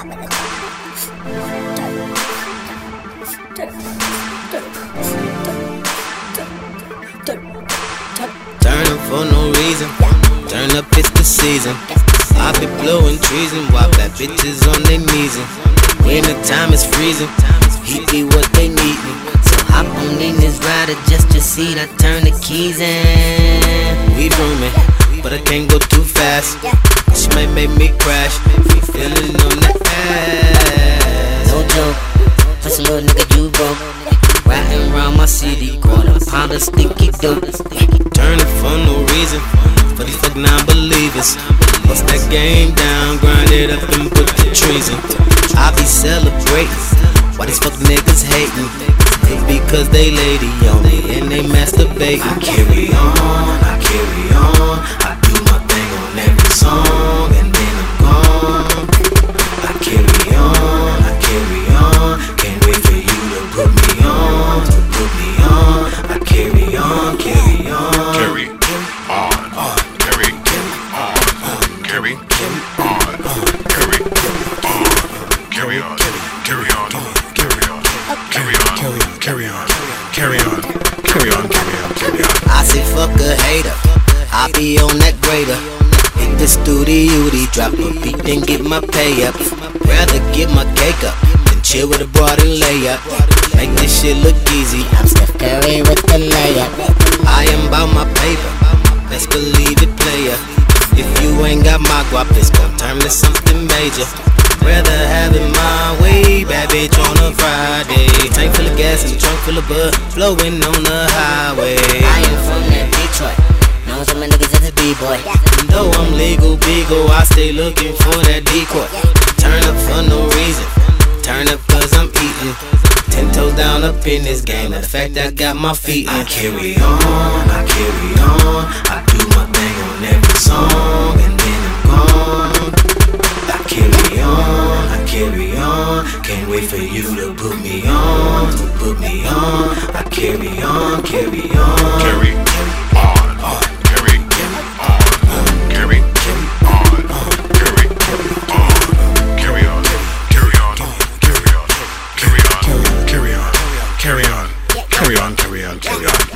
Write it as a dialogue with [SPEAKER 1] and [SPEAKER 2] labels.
[SPEAKER 1] Turn up for no reason. Turn up, it's the season. I be blowing trees and while black bitches on their knees. And when the time is freezing, he be what they need me. So hop on in this ride, just to see I turn the keys in. We booming, but I can't go too fast. She might make me crash. Feeling on the ass.
[SPEAKER 2] No joke, pussy little nigga, you broke. Riding around my city, quarter pound of sticky dope.
[SPEAKER 1] Turning for no reason. For these fuck non-believers. Bust that game down, grind it up and put the treason. I be celebrating. Why these fuck niggas hating? It because they lady on me and they masturbating.
[SPEAKER 3] I carry on, I carry on. Carry on. Carry on. Carry on. Carry on.
[SPEAKER 4] Carry on. Carry on. Carry on. Carry on. Carry on. Carry on. Carry on.
[SPEAKER 1] I say fuck a hater. I be on that grader. Hit the studio, drop a beat, then get my pay up. Rather get my cake up than chill with a broad and lay up. Make this shit look easy.
[SPEAKER 2] I'm Steph Curry with the layup.
[SPEAKER 1] I am about my paper. Best believe it, player. If you ain't got my guap, it's gon' turn to something major. Rather have it my way, bad bitch on a Friday. Tank full of gas and a trunk full of bud, flowing on the highway.
[SPEAKER 2] I am from that Detroit. Know some niggas is a B-boy.
[SPEAKER 1] Though I'm legal, bigo, I stay looking for that decoy. Turn up for no reason. Up in this game. The fact I got my feet
[SPEAKER 3] I carry on, I carry on. I do my thing on every song and then I'm gone. I carry on, I carry on. Can't wait for you to put me on, to put me on. I
[SPEAKER 4] carry on, carry on. Carry on. Carry on, carry on, carry on.